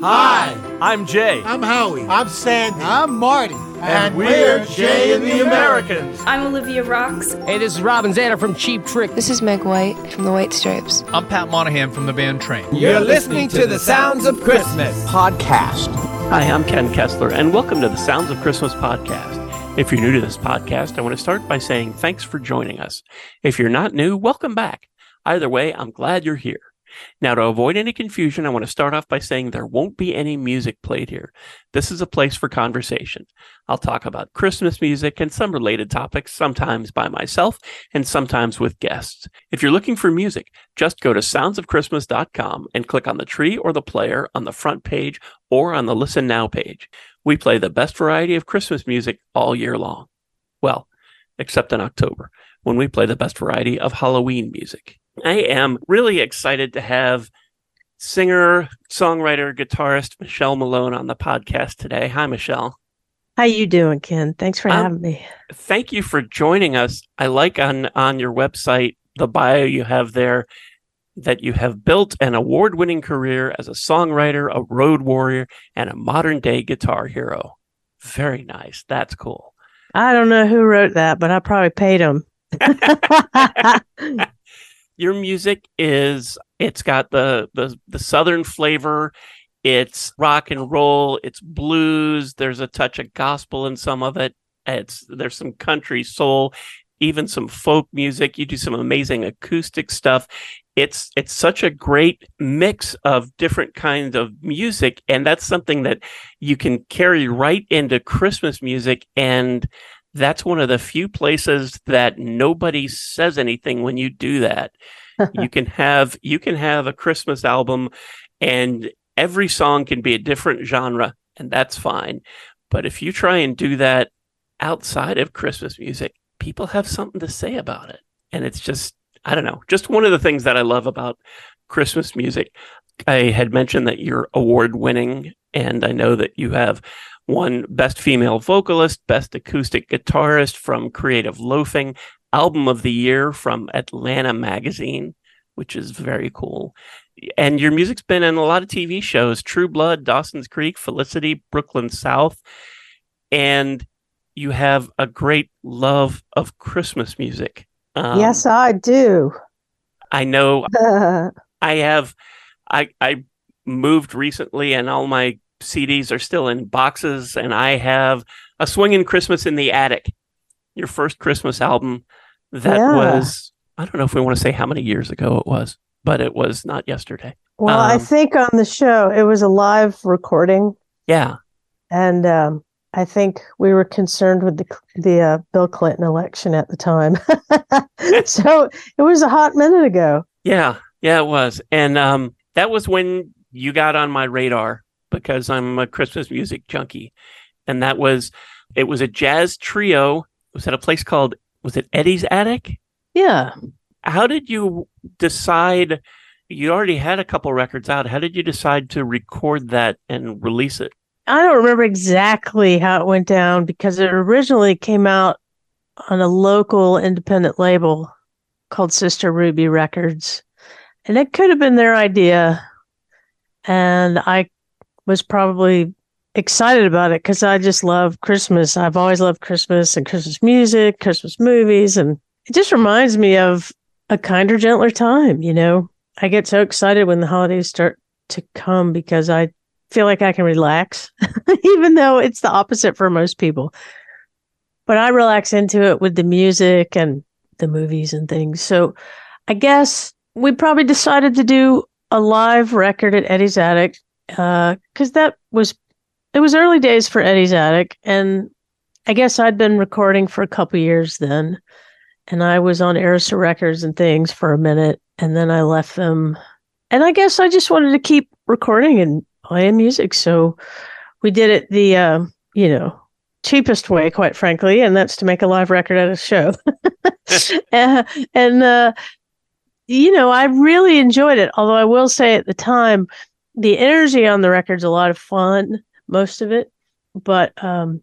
Hi. I'm Jay. I'm Howie. I'm Sandy. I'm Marty. And, we're Jay and the Americans. I'm Olivia Rocks. Hey, this is Robin Zander from Cheap Trick. This is Meg White from the White Stripes. I'm Pat Monahan from the band Train. You're listening to the Sounds of Christmas podcast. Hi, I'm Ken Kessler, and welcome to the Sounds of Christmas podcast. If you're new to this podcast, I want to start by saying thanks for joining us. If you're not new, welcome back. Either way, I'm glad you're here. Now, to avoid any confusion, I want to start off by saying there won't be any music played here. This is a place for conversation. I'll talk about Christmas music and some related topics, sometimes by myself and sometimes with guests. If you're looking for music, just go to soundsofchristmas.com and click on the tree or the player on the front page or on the Listen Now page. We play the best variety of Christmas music all year long. Well, except in October, when we play the best variety of Halloween music. I am really excited to have singer, songwriter, guitarist Michelle Malone on the podcast today. Hi, Michelle. How you doing, Ken? Thanks for um, having me. Thank you for joining us. I like on on your website the bio you have there that you have built an award-winning career as a songwriter, a road warrior, and a modern-day guitar hero. Very nice. That's cool. I don't know who wrote that, but I probably paid him. your music is it's got the the the southern flavor. It's rock and roll it's blues there's a touch of gospel in some of it. It's there's some country soul even some folk music. You do some amazing acoustic stuff. It's it's such a great mix of different kinds of music and that's something that you can carry right into christmas music and that's one of the few places that nobody says anything when you do that. you can have you can have a Christmas album and every song can be a different genre and that's fine. But if you try and do that outside of Christmas music, people have something to say about it. And it's just I don't know, just one of the things that I love about Christmas music. I had mentioned that you're award winning and I know that you have won Best Female Vocalist, Best Acoustic Guitarist from Creative Loafing, Album of the Year from Atlanta Magazine, which is very cool. And your music's been in a lot of TV shows True Blood, Dawson's Creek, Felicity, Brooklyn South. And you have a great love of Christmas music. Um, yes, I do. I know I have I I moved recently and all my CDs are still in boxes, and I have a Swinging Christmas in the Attic, your first Christmas album. That yeah. was, I don't know if we want to say how many years ago it was, but it was not yesterday. Well, um, I think on the show, it was a live recording. Yeah. And um, I think we were concerned with the the uh, Bill Clinton election at the time. so it was a hot minute ago. Yeah. Yeah, it was. And um, that was when you got on my radar because I'm a Christmas music junkie. And that was, it was a jazz trio. It was at a place called, was it Eddie's Attic? Yeah. How did you decide? You already had a couple records out. How did you decide to record that and release it? I don't remember exactly how it went down because it originally came out on a local independent label called Sister Ruby Records. And it could have been their idea. And I was probably excited about it because I just love Christmas. I've always loved Christmas and Christmas music, Christmas movies, and it just reminds me of a kinder, gentler time. You know, I get so excited when the holidays start to come because I feel like I can relax, even though it's the opposite for most people. But I relax into it with the music and the movies and things. So I guess we probably decided to do a live record at Eddie's Attic because uh, that was it was early days for Eddie's Attic, and I guess I'd been recording for a couple years then, and I was on Arista Records and things for a minute, and then I left them, and I guess I just wanted to keep recording and playing music, so we did it the uh, you know cheapest way, quite frankly, and that's to make a live record at a show, uh, and uh, you know I really enjoyed it. Although I will say at the time the energy on the record's a lot of fun, most of it, but um,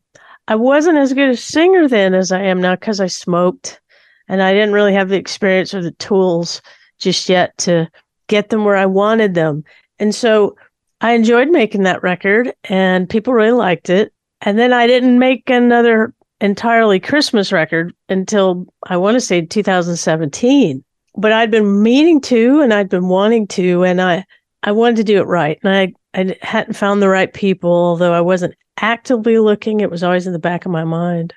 I wasn't as good a singer then as I am now because I smoked, and I didn't really have the experience or the tools just yet to get them where I wanted them. And so I enjoyed making that record and people really liked it. And then I didn't make another entirely Christmas record until I want to say 2017. But I'd been meaning to and I'd been wanting to and I I wanted to do it right. And I I hadn't found the right people, although I wasn't actively looking, it was always in the back of my mind.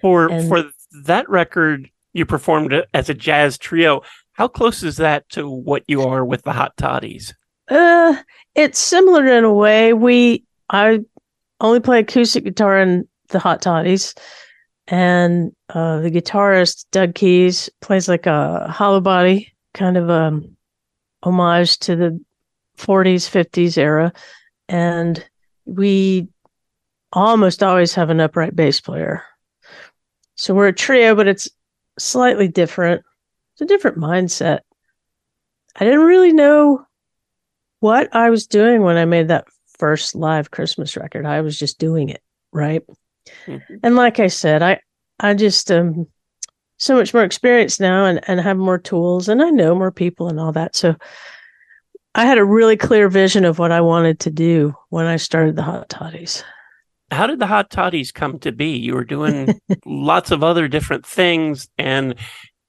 For And- for that record, you performed as a jazz trio. How close is that to what you are with the Hot Toddies? Uh, it's similar in a way. We I only play acoustic guitar in the Hot Toddies, and uh, the guitarist Doug Kees plays like a hollow body kind of a homage to the 40s 50s era, and we almost always have an upright bass player. So we're a trio, but it's slightly different. It's a different mindset. I didn't really know what I was doing when I made that first live Christmas record. I was just doing it, right? Mhm. And like I said, I I just um so much more experience now and and have more tools and I know more people and all that. So I had a really clear vision of what I wanted to do when I started the Hot Toddies. How did the Hot Toddies come to be? You were doing lots of other different things, and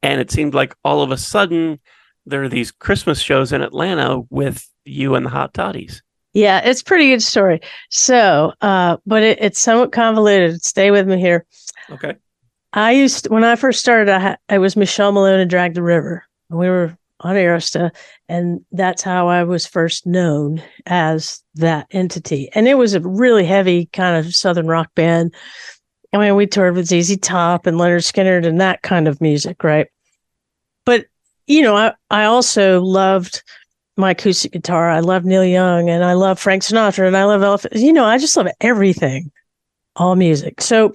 and it seemed like all of a sudden there are these Christmas shows in Atlanta with you and the Hot Toddies. Yeah, it's a pretty good story. So, uh, but it, it's somewhat convoluted. Stay with me here. Okay. I used when I first started, I, ha- I was Michelle Malone and Drag the River. We were on Arista, and that's how I was first known as that entity. And it was a really heavy kind of southern rock band. I mean, we toured with ZZ Top and Lynyrd Skynyrd and that kind of music, right? But you know, I I also loved my acoustic guitar. I love Neil Young and I love Frank Sinatra and I love Elf. You know, I just love everything, all music. So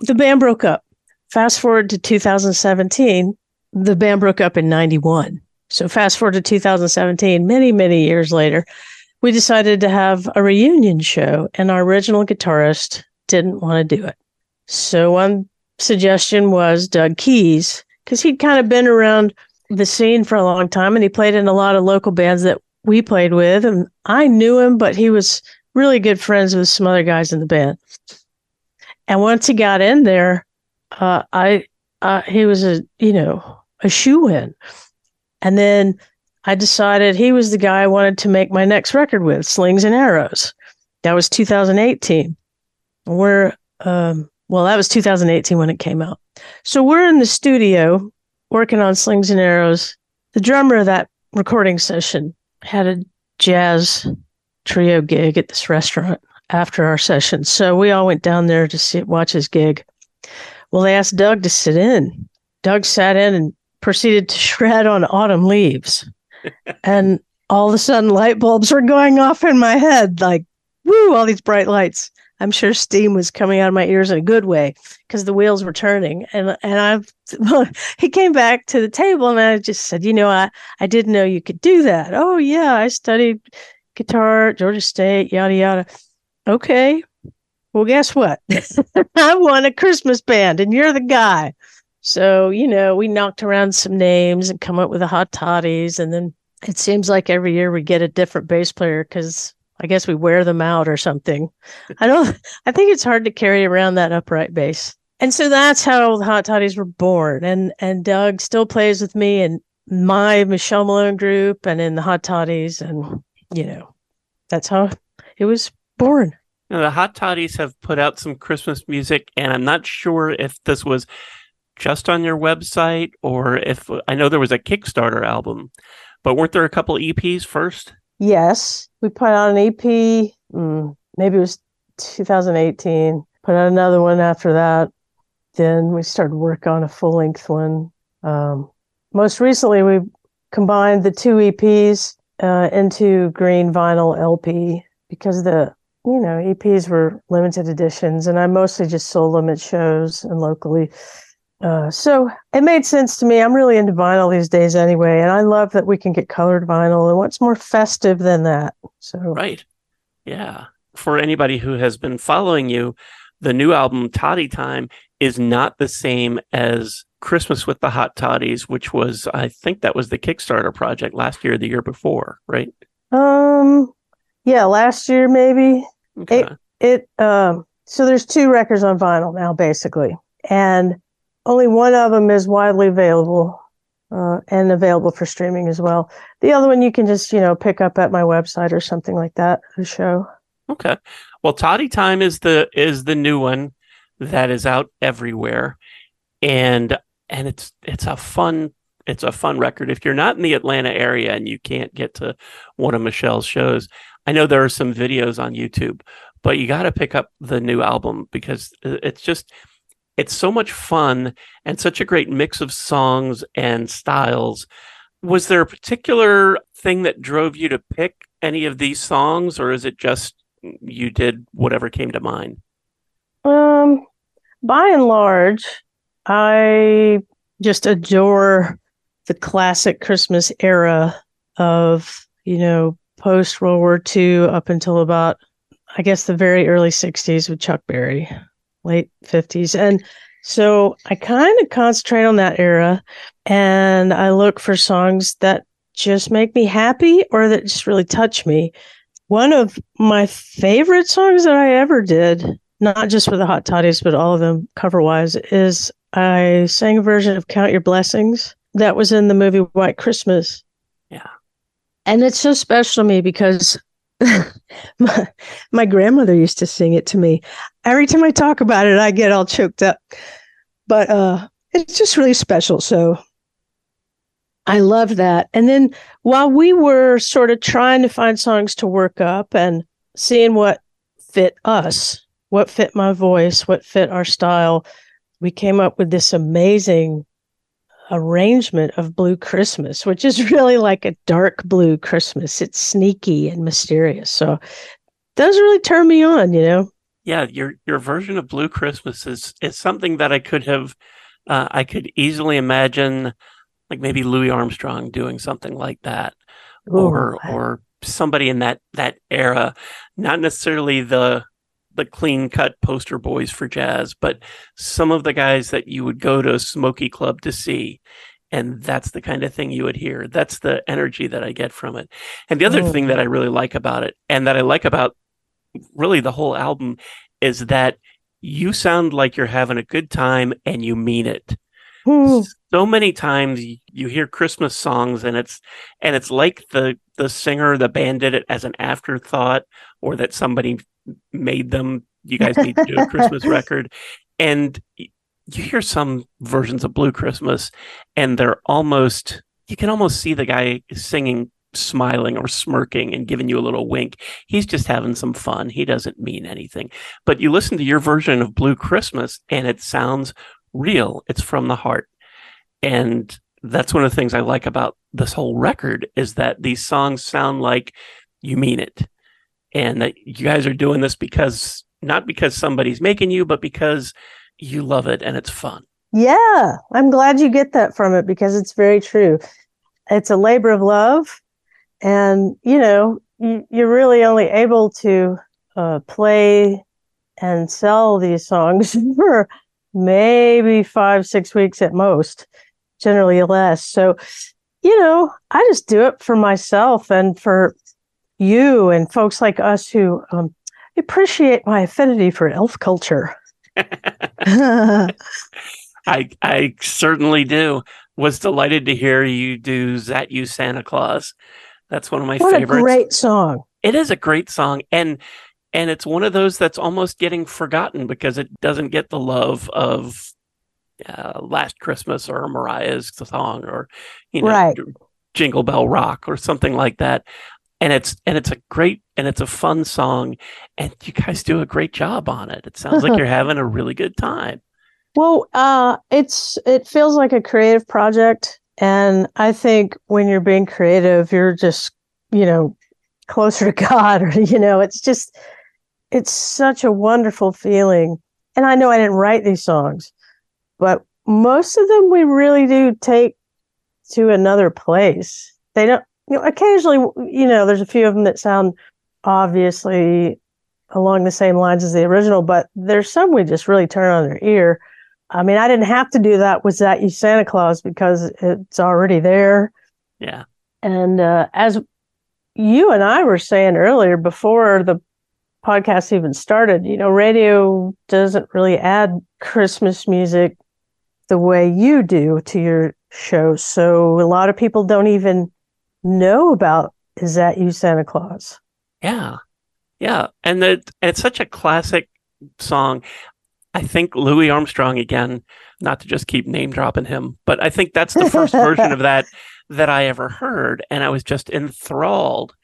the band broke up. Fast forward to 2017, the band broke up in 91. So fast forward to 2017, many, many years later, we decided to have a reunion show and our original guitarist didn't want to do it. So one suggestion was Doug Kees because he'd kind of been around the scene for a long time and he played in a lot of local bands that we played with and I knew him but he was really good friends with some other guys in the band. And once he got in there, uh, I uh, he was a you know a shoe in, and then I decided he was the guy I wanted to make my next record with, Slings and Arrows. That was 2018. We're um, well, that was 2018 when it came out. So we're in the studio working on Slings and Arrows. The drummer of that recording session had a jazz trio gig at this restaurant after our session. So we all went down there to see watch his gig. Well, they asked Doug to sit in. Doug sat in and proceeded to shred on autumn leaves. and all of a sudden light bulbs were going off in my head like woo all these bright lights. I'm sure steam was coming out of my ears in a good way because the wheels were turning. And and I he came back to the table and I just said, you know, I I didn't know you could do that. Oh yeah, I studied guitar Georgia State, yada yada. Okay. Well, guess what? I won a Christmas band and you're the guy. So, you know, we knocked around some names and come up with the hot toddies. And then it seems like every year we get a different bass player because I guess we wear them out or something. I don't, I think it's hard to carry around that upright bass. And so that's how the hot toddies were born. And, and Doug still plays with me in my Michelle Malone group and in the hot toddies. And, you know, that's how it was born. Now, the Hot Toddies have put out some Christmas music, and I'm not sure if this was just on your website or if I know there was a Kickstarter album, but weren't there a couple EPs first? Yes, we put out an EP. Mm, maybe it was 2018. Put out another one after that. Then we started work on a full length one. Um, most recently, we combined the two EPs uh, into green vinyl LP because the you know EPs were limited editions, and I mostly just sold them at shows and locally. Uh, so it made sense to me. I'm really into vinyl these days anyway, and I love that we can get colored vinyl. And what's more festive than that? So Right. Yeah. For anybody who has been following you, the new album Toddy Time is not the same as Christmas with the Hot Toddies, which was I think that was the Kickstarter project last year, or the year before, right? Um, Yeah, last year maybe. Okay. It um so there's two records on vinyl now basically. And only one of them is widely available uh, and available for streaming as well. The other one you can just, you know, pick up at my website or something like that, the show. Okay. Well, Toddy Time is the is the new one that is out everywhere, and and it's it's a fun it's a fun record. If you're not in the Atlanta area and you can't get to one of Michelle's shows, I know there are some videos on YouTube, but you got to pick up the new album because it's just it's so much fun and such a great mix of songs and styles. Was there a particular thing that drove you to pick any of these songs, or is it just you did whatever came to mind? Um, by and large, I just adore the classic Christmas era of, you know, post World War II up until about, I guess, the very early 60s with Chuck Berry, late 50s. And so I kind of concentrate on that era and I look for songs that just make me happy or that just really touch me. One of my favorite songs that I ever did, not just for the Hot Toddies, but all of them cover wise, is I sang a version of Count Your Blessings that was in the movie White Christmas. Yeah. And it's so special to me because my, my grandmother used to sing it to me. Every time I talk about it, I get all choked up. But uh, it's just really special. So I love that. And then while we were sort of trying to find songs to work up and seeing what fit us, what fit my voice, what fit our style, we came up with this amazing arrangement of Blue Christmas, which is really like a dark blue Christmas. It's sneaky and mysterious. So those really turn me on, you know. Yeah, your your version of Blue Christmas is is something that I could have uh, I could easily imagine like maybe Louis Armstrong doing something like that, Ooh, or or somebody in that that era, not necessarily the the clean cut poster boys for jazz, but some of the guys that you would go to a Smoky Club to see. And that's the kind of thing you would hear. That's the energy that I get from it. And the other oh. thing that I really like about it, and that I like about really the whole album, is that you sound like you're having a good time and you mean it. Hmm so many times you hear Christmas songs and it's and it's like the the singer the band did it as an afterthought or that somebody made them. You guys need to do a Christmas record. And you hear some versions of Blue Christmas and they're almost you can almost see the guy singing smiling or smirking and giving you a little wink. He's just having some fun. He doesn't mean anything. But you listen to your version of Blue Christmas and it sounds real. It's from the heart. And that's one of the things I like about this whole record is that these songs sound like you mean it. And that you guys are doing this because not because somebody's making you, but because you love it and it's fun. Yeah, I'm glad you get that from it because it's very true. It's a labor of love. And, you know, you, you're really only able to uh, play and sell these songs for maybe five, six weeks at most generally less. So, you know, I just do it for myself and for you and folks like us who um, appreciate my affinity for elf culture. I I certainly do. Was delighted to hear you do "That You Santa Claus." That's one of my what favorites. A great song. It is a great song, and and it's one of those that's almost getting forgotten because it doesn't get the love of uh, Last Christmas or Mariah's song or you know right. Jingle Bell Rock or something like that. And it's and it's a great and it's a fun song, and you guys do a great job on it. It sounds like you're having a really good time. Well, uh, it's it feels like a creative project, and I think when you're being creative, you're just you know closer to God, or you know, it's just it's such a wonderful feeling. And I know I didn't write these songs, but most of them we really do take to another place. They don't, you know, occasionally, you know, there's a few of them that sound obviously along the same lines as the original, but there's some we just really turn on their ear. I mean, I didn't have to do that with that you Santa Claus because it's already there. Yeah. And uh, as you and I were saying earlier before the podcast even started, you know, radio doesn't really add Christmas music the way you do to your show. So a lot of people don't even know about Is That You, Santa Claus? Yeah. Yeah. And the, it's such a classic song. I think Louis Armstrong again, not to just keep name dropping him, but I think that's the first version of that that I ever heard. And I was just enthralled.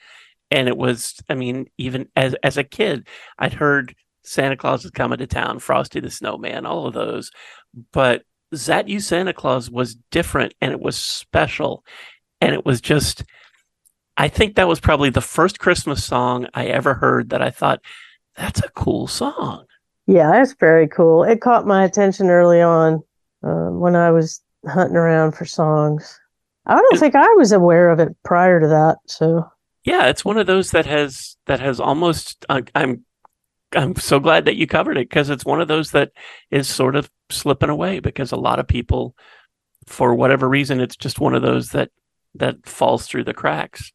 And it was, I mean, even as as a kid, I'd heard Santa Claus is coming to town, Frosty the Snowman, all of those. But That You Santa Claus was different and it was special. And it was just I think that was probably the first Christmas song I ever heard that I thought, that's a cool song. Yeah, that's very cool. It caught my attention early on uh, when I was hunting around for songs. I don't think I was aware of it prior to that. So yeah, it's one of those that has that has almost. Uh, I'm I'm so glad that you covered it because it's one of those that is sort of slipping away because a lot of people, for whatever reason, it's just one of those that that falls through the cracks.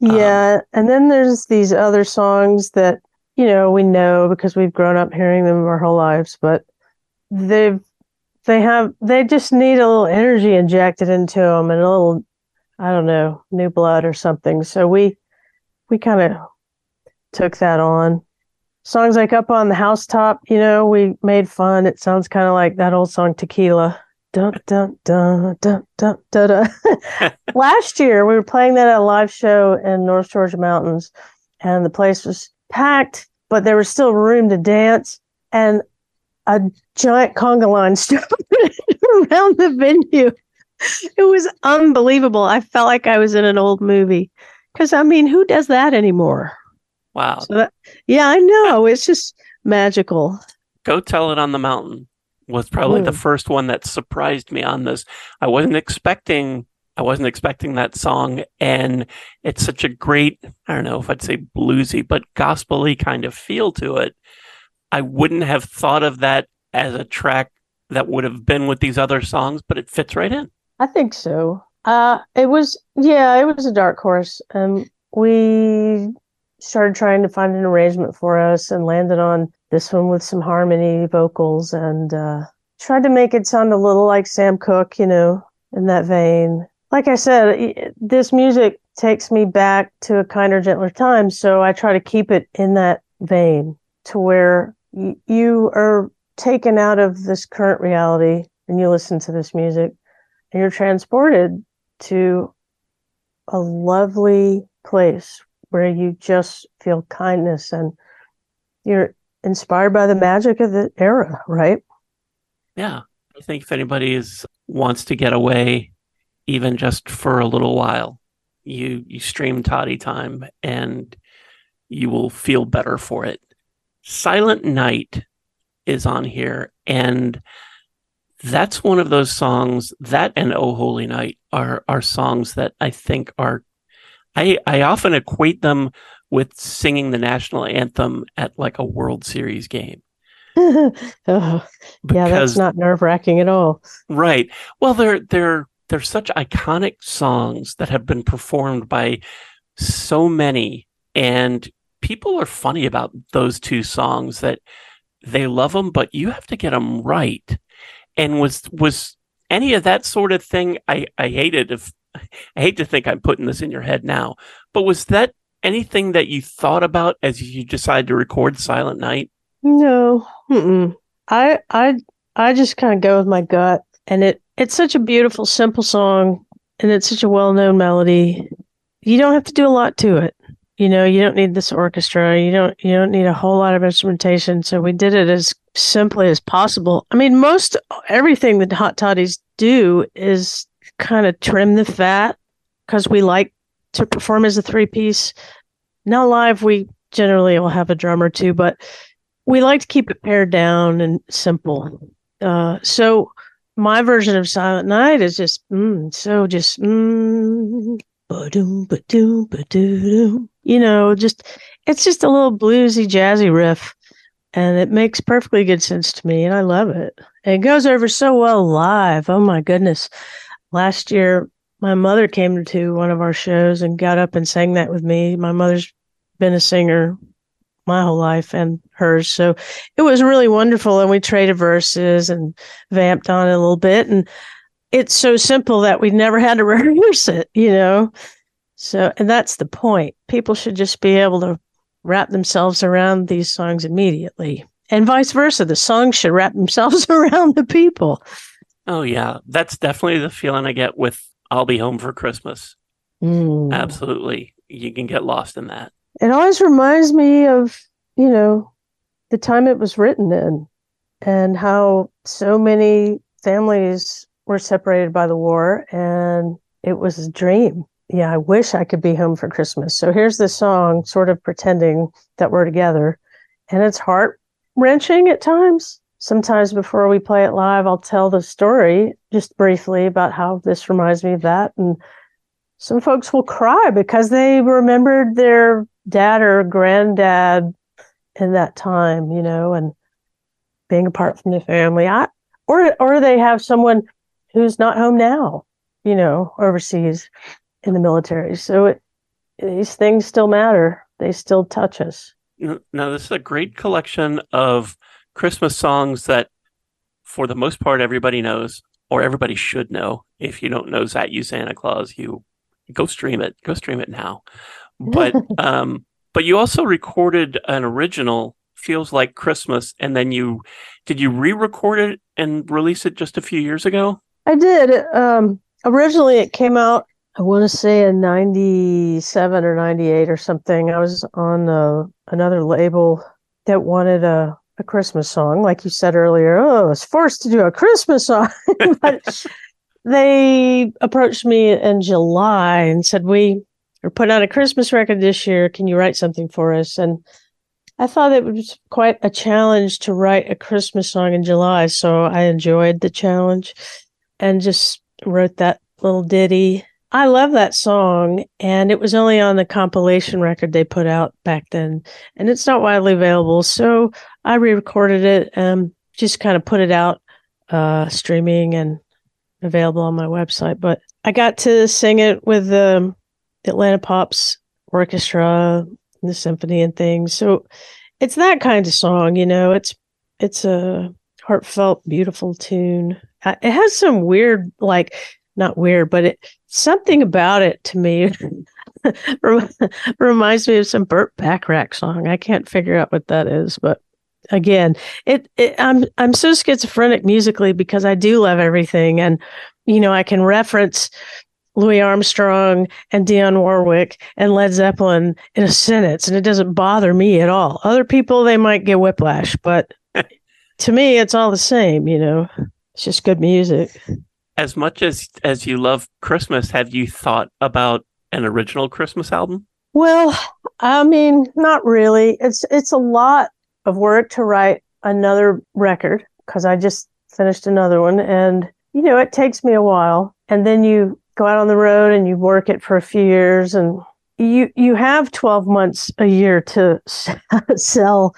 Yeah, um, and then there's these other songs that you know we know because we've grown up hearing them our whole lives, but they've they have they just need a little energy injected into them and a little I don't know new blood or something. So we we kind of took that on. Songs like "Up on the Housetop," you know, we made fun. It sounds kind of like that old song "Tequila." Dun, dun, dun, dun, dun, dun, dun. Last year, we were playing that at a live show in North Georgia Mountains, and the place was packed, but there was still room to dance. And a giant conga line started around the venue. It was unbelievable. I felt like I was in an old movie. Because, I mean, who does that anymore? Wow. So that, yeah, I know. It's just magical. Go tell it on the mountain was probably mm. the first one that surprised me on this. I wasn't expecting I wasn't expecting that song and it's such a great, I don't know if I'd say bluesy, but gospely kind of feel to it. I wouldn't have thought of that as a track that would have been with these other songs, but it fits right in. I think so. Uh it was yeah, it was a dark horse. Um we started trying to find an arrangement for us and landed on this one with some harmony vocals and uh, tried to make it sound a little like Sam Cooke, you know, in that vein. Like I said, this music takes me back to a kinder, gentler time. So I try to keep it in that vein to where you are taken out of this current reality and you listen to this music and you're transported to a lovely place where you just feel kindness and you're inspired by the magic of the era, right? Yeah. I think if anybody is wants to get away even just for a little while, you you stream Toddy Time and you will feel better for it. Silent Night is on here and that's one of those songs that and Oh Holy Night are are songs that I think are I I often equate them with singing the national anthem at like a World Series game. oh, yeah, that's not nerve wracking at all. Right. Well, they're they're they're such iconic songs that have been performed by so many, and people are funny about those two songs that they love them, but you have to get them right. And was was any of that sort of thing? I I hated if I hate to think I'm putting this in your head now, but was that anything that you thought about as you decided to record Silent Night? No, Mm-mm. I I I just kind of go with my gut, and it it's such a beautiful, simple song, and it's such a well known melody. You don't have to do a lot to it. You know, you don't need this orchestra. You don't you don't need a whole lot of instrumentation. So we did it as simply as possible. I mean, most everything that Hot Toddies do is kind of trim the fat because we like to perform as a three piece. Now live, we generally will have a drum or two, but we like to keep it pared down and simple. Uh, so my version of Silent Night is just mm, so just mm, ba-doom, ba-doom, ba-doom. you know, just it's just a little bluesy, jazzy riff, and it makes perfectly good sense to me, and I love it. It goes over so well live. Oh my goodness! Last year my mother came to one of our shows and got up and sang that with me. My mother's been a singer my whole life and hers. So it was really wonderful. And we traded verses and vamped on it a little bit. And it's so simple that we never had to rehearse it, you know? So, and that's the point. People should just be able to wrap themselves around these songs immediately. And vice versa. The songs should wrap themselves around the people. Oh yeah, that's definitely the feeling I get with "I'll Be Home for Christmas." Mm. Absolutely, you can get lost in that. It always reminds me of, you know, the time it was written in and how so many families were separated by the war and it was a dream. Yeah, I wish I could be home for Christmas. So here's this song sort of pretending that we're together and it's heart wrenching at times. Sometimes before we play it live, I'll tell the story just briefly about how this reminds me of that. And some folks will cry because they remembered their dad or granddad in that time, you know, and being apart from the family. I, or or they have someone who's not home now, you know, overseas in the military. So it, these things still matter. They still touch us. Now, this is a great collection of Christmas songs that, for the most part, everybody knows, or everybody should know. If you don't know "That You Santa Claus," you go stream it. Go stream it now. But um, but you also recorded an original "Feels Like Christmas," and then you did you re-record it and release it just a few years ago? I did. Um, originally, it came out I want to say in 97 or 98 or something. I was on uh, another label that wanted a, a Christmas song. Like you said earlier, oh, I was forced to do a Christmas song. but they approached me in July and said, We are putting out a Christmas record this year. Can you write something for us? And I thought it was quite a challenge to write a Christmas song in July. So I enjoyed the challenge and just wrote that little ditty I love that song, and it was only on the compilation record they put out back then, and it's not widely available. So I re-recorded it and just kind of put it out, uh, streaming and available on my website. But I got to sing it with the Atlanta Pops Orchestra, the symphony, and things. So it's that kind of song, you know. It's it's a heartfelt, beautiful tune. It has some weird, like not weird, but it something about it to me reminds me of some Burt Bacharach song. I can't figure out what that is, but again, it, it I'm I'm so schizophrenic musically because I do love everything, and you know I can reference Louis Armstrong and Dionne Warwick and Led Zeppelin in a sentence, and it doesn't bother me at all. Other people they might get whiplash, but to me, it's all the same. You know, it's just good music as much as as you love Christmas, have you thought about an original Christmas album? Well, I mean, not really. It's it's a lot of work to write another record because I just finished another one and you know, it takes me a while. And then you go out on the road and you work it for a few years and you you have 12 months a year to sell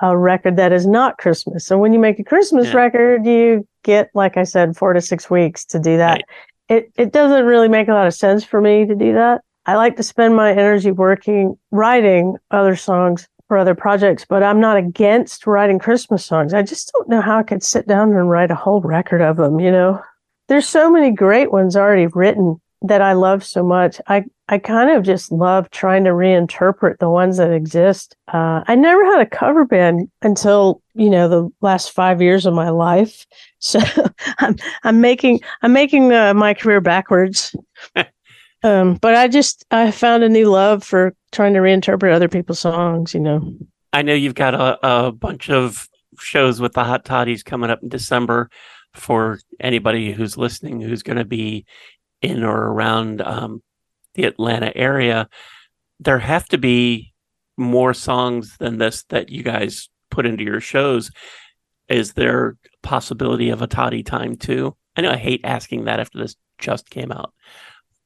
a record that is not Christmas. So when you make a Christmas yeah. record, you get, like I said, four to six weeks to do that. Right. It it doesn't really make a lot of sense for me to do that. I like to spend my energy working, writing other songs for other projects, but I'm not against writing Christmas songs. I just don't know how I could sit down and write a whole record of them, you know? There's so many great ones already written that I love so much. I I kind of just love trying to reinterpret the ones that exist. Uh, I never had a cover band until you know the last five years of my life, so I'm I'm making I'm making uh, my career backwards. um, but I just I found a new love for trying to reinterpret other people's songs. You know, I know you've got a, a bunch of shows with the Hot Toddies coming up in December. For anybody who's listening, who's going to be in or around um, the Atlanta area, there have to be more songs than this that you guys put into your shows. Is there possibility of a toddy time too? I know I hate asking that after this just came out,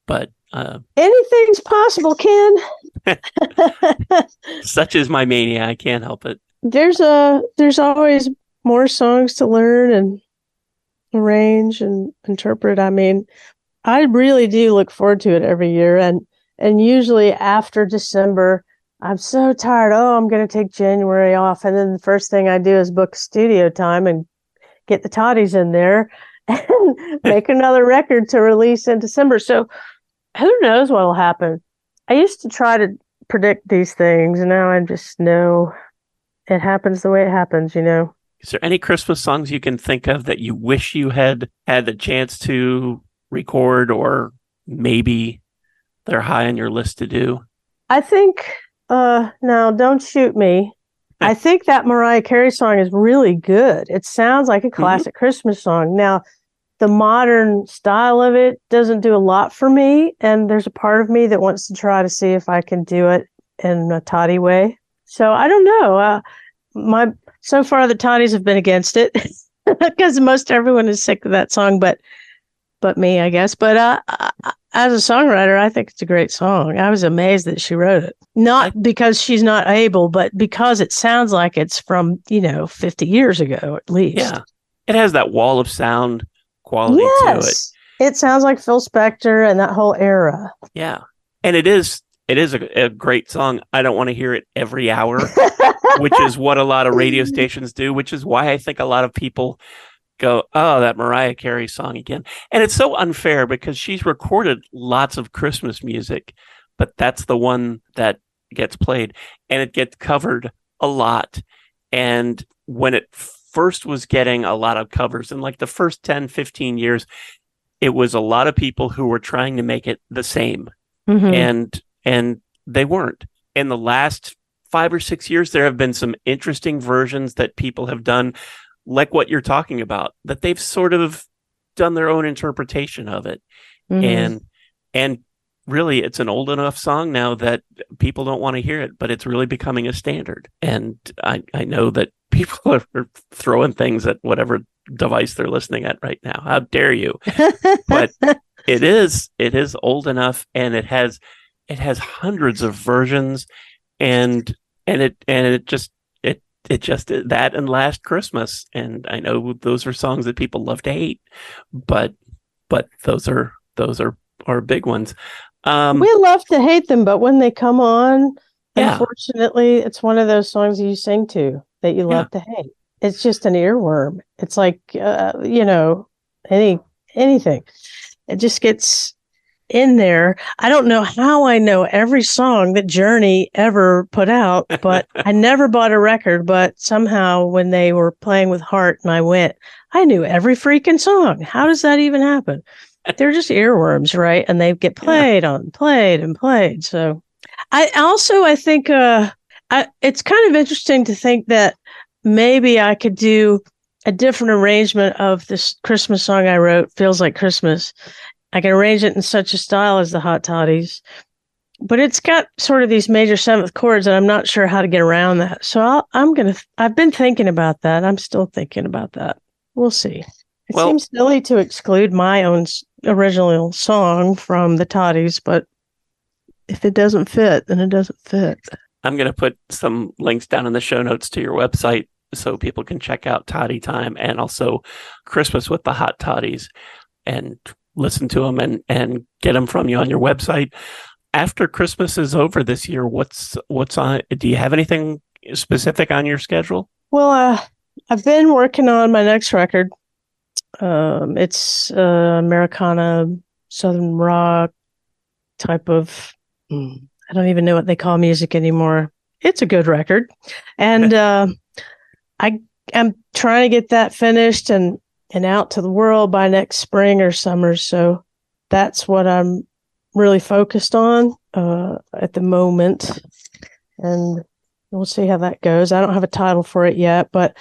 but uh, anything's possible, Ken. such is my mania. I can't help it. There's a there's always more songs to learn and arrange and interpret. I mean, I really do look forward to it every year, and and usually after December, I'm so tired. Oh, I'm going to take January off, and then the first thing I do is book studio time and get the toddies in there and make another record to release in December. So who knows what'll happen? I used to try to predict these things, and now I just know it happens the way it happens. You know. Is there any Christmas songs you can think of that you wish you had had the chance to record, or maybe they're high on your list to do? I think. Uh, now don't shoot me. I think that Mariah Carey song is really good. It sounds like a classic mm-hmm. Christmas song. Now, the modern style of it doesn't do a lot for me, and there's a part of me that wants to try to see if I can do it in a toddy way. So I don't know. Uh, my so far the toddies have been against it because most everyone is sick of that song, but but me, I guess. But uh, as a songwriter, I think it's a great song. I was amazed that she wrote it. Not because she's not able, but because it sounds like it's from, you know, 50 years ago at least. Yeah. It has that wall of sound quality yes. to it. It sounds like Phil Spector and that whole era. Yeah. And it is it is a, a great song. I don't want to hear it every hour, which is what a lot of radio stations do, which is why I think a lot of people go, oh, that Mariah Carey song again. And it's so unfair because she's recorded lots of Christmas music, but that's the one that gets played and it gets covered a lot. And when it first was getting a lot of covers in like the first 10, 15 years, it was a lot of people who were trying to make it the same. Mm-hmm. And and they weren't. In the last five or six years, there have been some interesting versions that people have done like what you're talking about, that they've sort of done their own interpretation of it. Mm-hmm. And and really it's an old enough song now that people don't want to hear it, but it's really becoming a standard. And I, I know that people are throwing things at whatever device they're listening at right now. How dare you? but it is it is old enough and it has it has hundreds of versions and and it and it just it it just that and last christmas. And i know those are songs that people love to hate but but those are those are are big ones. Um we love to hate them but when they come on yeah. unfortunately it's one of those songs you sing to that you love yeah. to hate. It's just an earworm. It's like uh, you know any anything. It just gets in there. I don't know how I know every song that Journey ever put out, but I never bought a record. But somehow, when they were playing with Heart and I went, I knew every freaking song. How does that even happen? They're just earworms, right? And they get played yeah. on, played and played. So, I also I think uh, I, it's kind of interesting to think that maybe I could do a different arrangement of this Christmas song I wrote, Feels Like Christmas, I can arrange it in such a style as the Hot Toddies, but it's got sort of these major seventh chords, and I'm not sure how to get around that. So I'll, I'm gonna. I've been thinking about that. I'm still thinking about that. We'll see. It well, seems silly to exclude my own original song from the Toddies, but if it doesn't fit, then it doesn't fit. I'm going to put some links down in the show notes to your website so people can check out Toddy Time and also Christmas with the Hot Toddies. And listen to them and and get them from you on your website. After Christmas is over this year, what's what's on? Do you have anything specific on your schedule? Well, uh, I've been working on my next record. Um, it's uh, Americana, Southern rock type of. Mm, I don't even know what they call music anymore. It's a good record, and uh, I am trying to get that finished and and out to the world by next spring or summer. So that's what I'm really focused on uh, at the moment. And we'll see how that goes. I don't have a title for it yet, but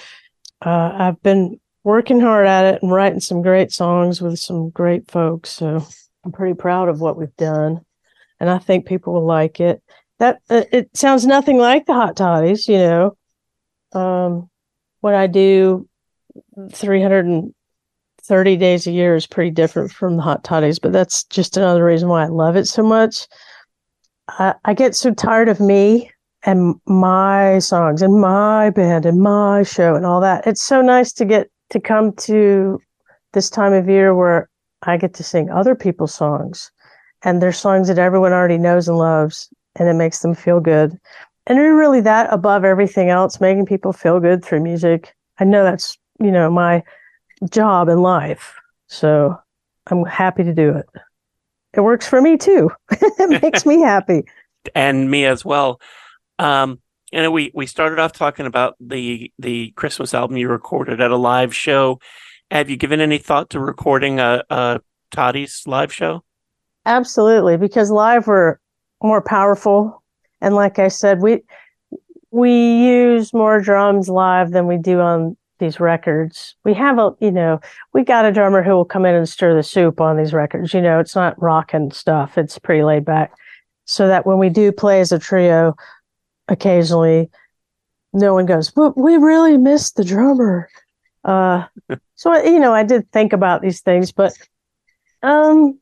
uh, I've been working hard at it and writing some great songs with some great folks. So I'm pretty proud of what we've done. And I think people will like it. That uh, it sounds nothing like the Hot Toddies, you know. Um, what I do 300 30 days a year is pretty different from the hot toddies, but that's just another reason why I love it so much. I, I get so tired of me and my songs and my band and my show and all that. It's so nice to get to come to this time of year where I get to sing other people's songs, and they're songs that everyone already knows and loves, and it makes them feel good. And really, that above everything else, making people feel good through music. I know that's you know my job in life, so I'm happy to do it. It works for me too. it makes me happy. and me as well. Um, and we we started off talking about the the Christmas album you recorded at a live show. Have you given any thought to recording a, a Toddies live show? Absolutely, because live we're more powerful, and like I said, we we use more drums live than we do on these records. We have a, you know, we got a drummer who will come in and stir the soup on these records. You know, it's not rocking stuff. It's pretty laid back. So that when we do play as a trio, occasionally, no one goes, but we really missed the drummer. Uh, so you know, I did think about these things, but um,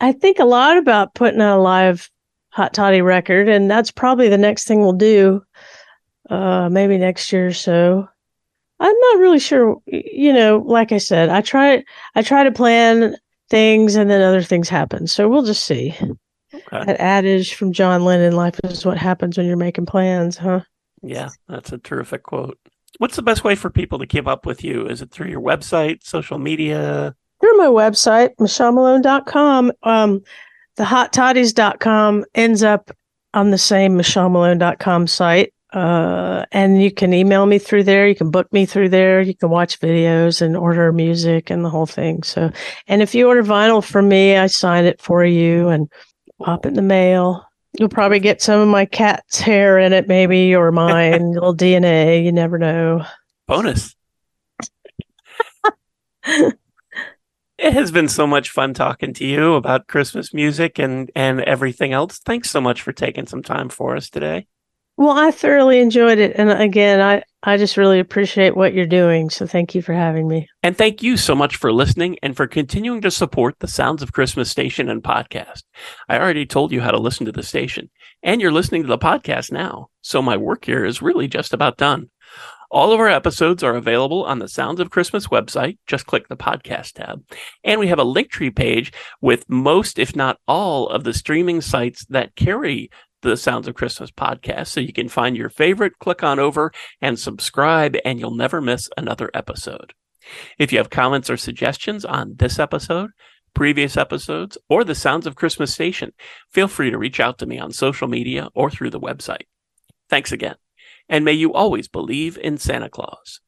I think a lot about putting out a live Hot Toddy record, and that's probably the next thing we'll do. Uh, maybe next year or so. I'm not really sure. You know, like I said, I try I try to plan things, and then other things happen. So we'll just see. Okay. That adage from John Lennon: "Life is what happens when you're making plans." Huh? Yeah, that's a terrific quote. What's the best way for people to keep up with you? Is it through your website, social media? Through my website, michellemalone.com. Um, the hottoddies.com ends up on the same michellemalone.com site. Uh, and you can email me through there. You can book me through there. You can watch videos and order music and the whole thing. So, and if you order vinyl from me, I sign it for you and pop it in the mail. You'll probably get some of my cat's hair in it, maybe, or mine, little DNA. You never know. Bonus. it has been so much fun talking to you about Christmas music and and everything else. Thanks so much for taking some time for us today. Well, I thoroughly enjoyed it. And again, I, I just really appreciate what you're doing. So thank you for having me. And thank you so much for listening and for continuing to support the Sounds of Christmas station and podcast. I already told you how to listen to the station, and you're listening to the podcast now. So my work here is really just about done. All of our episodes are available on the Sounds of Christmas website. Just click the podcast tab. And we have a Linktree page with most, if not all, of the streaming sites that carry the Sounds of Christmas podcast. So you can find your favorite, click on over and subscribe, and you'll never miss another episode. If you have comments or suggestions on this episode, previous episodes, or the Sounds of Christmas station, feel free to reach out to me on social media or through the website. Thanks again. And may you always believe in Santa Claus.